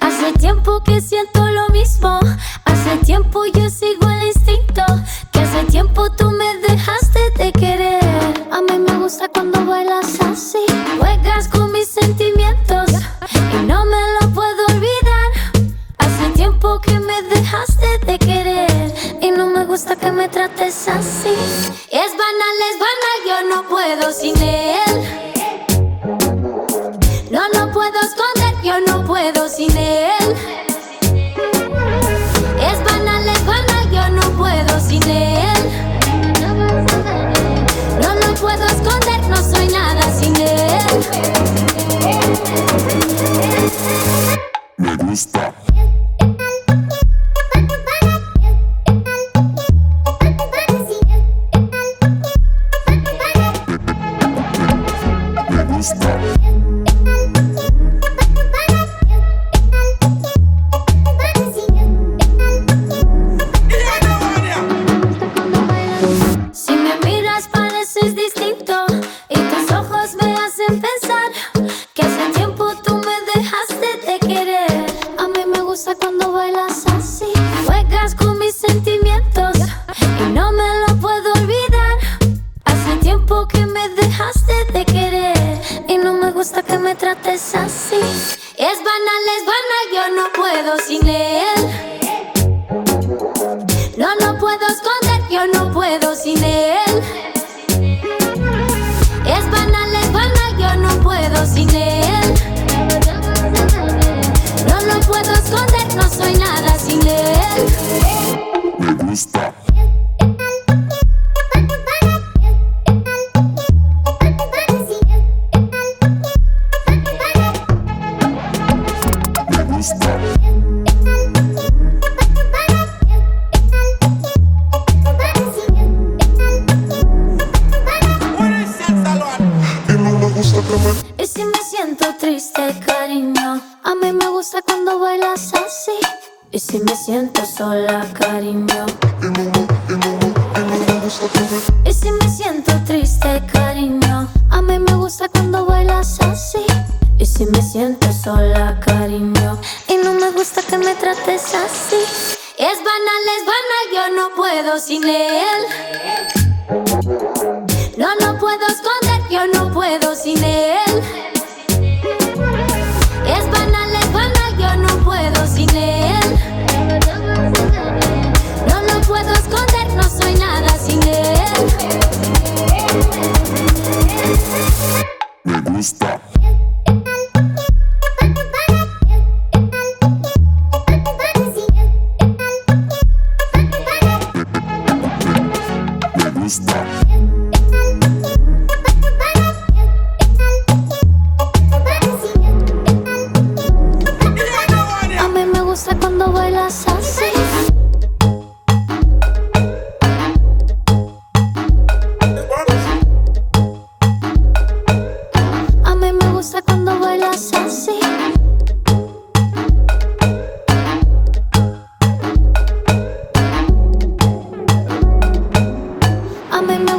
Hace tiempo que siento lo mismo. Hace tiempo yo sigo el instinto. Que hace tiempo tú me dejaste de querer. A mí me gusta cuando bailas. trates así. Es banal, es banal, yo no puedo sin él. Si me miras pareces trates así. Es banal, es banal, yo no puedo sin él. Y si me siento triste, cariño, a mí me gusta cuando bailas así. Y si me siento sola, cariño. sola, cariño. Y no me gusta que me trates así. Es banal, es banal, yo no puedo sin él. was that.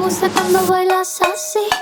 gusta cuando bailas así.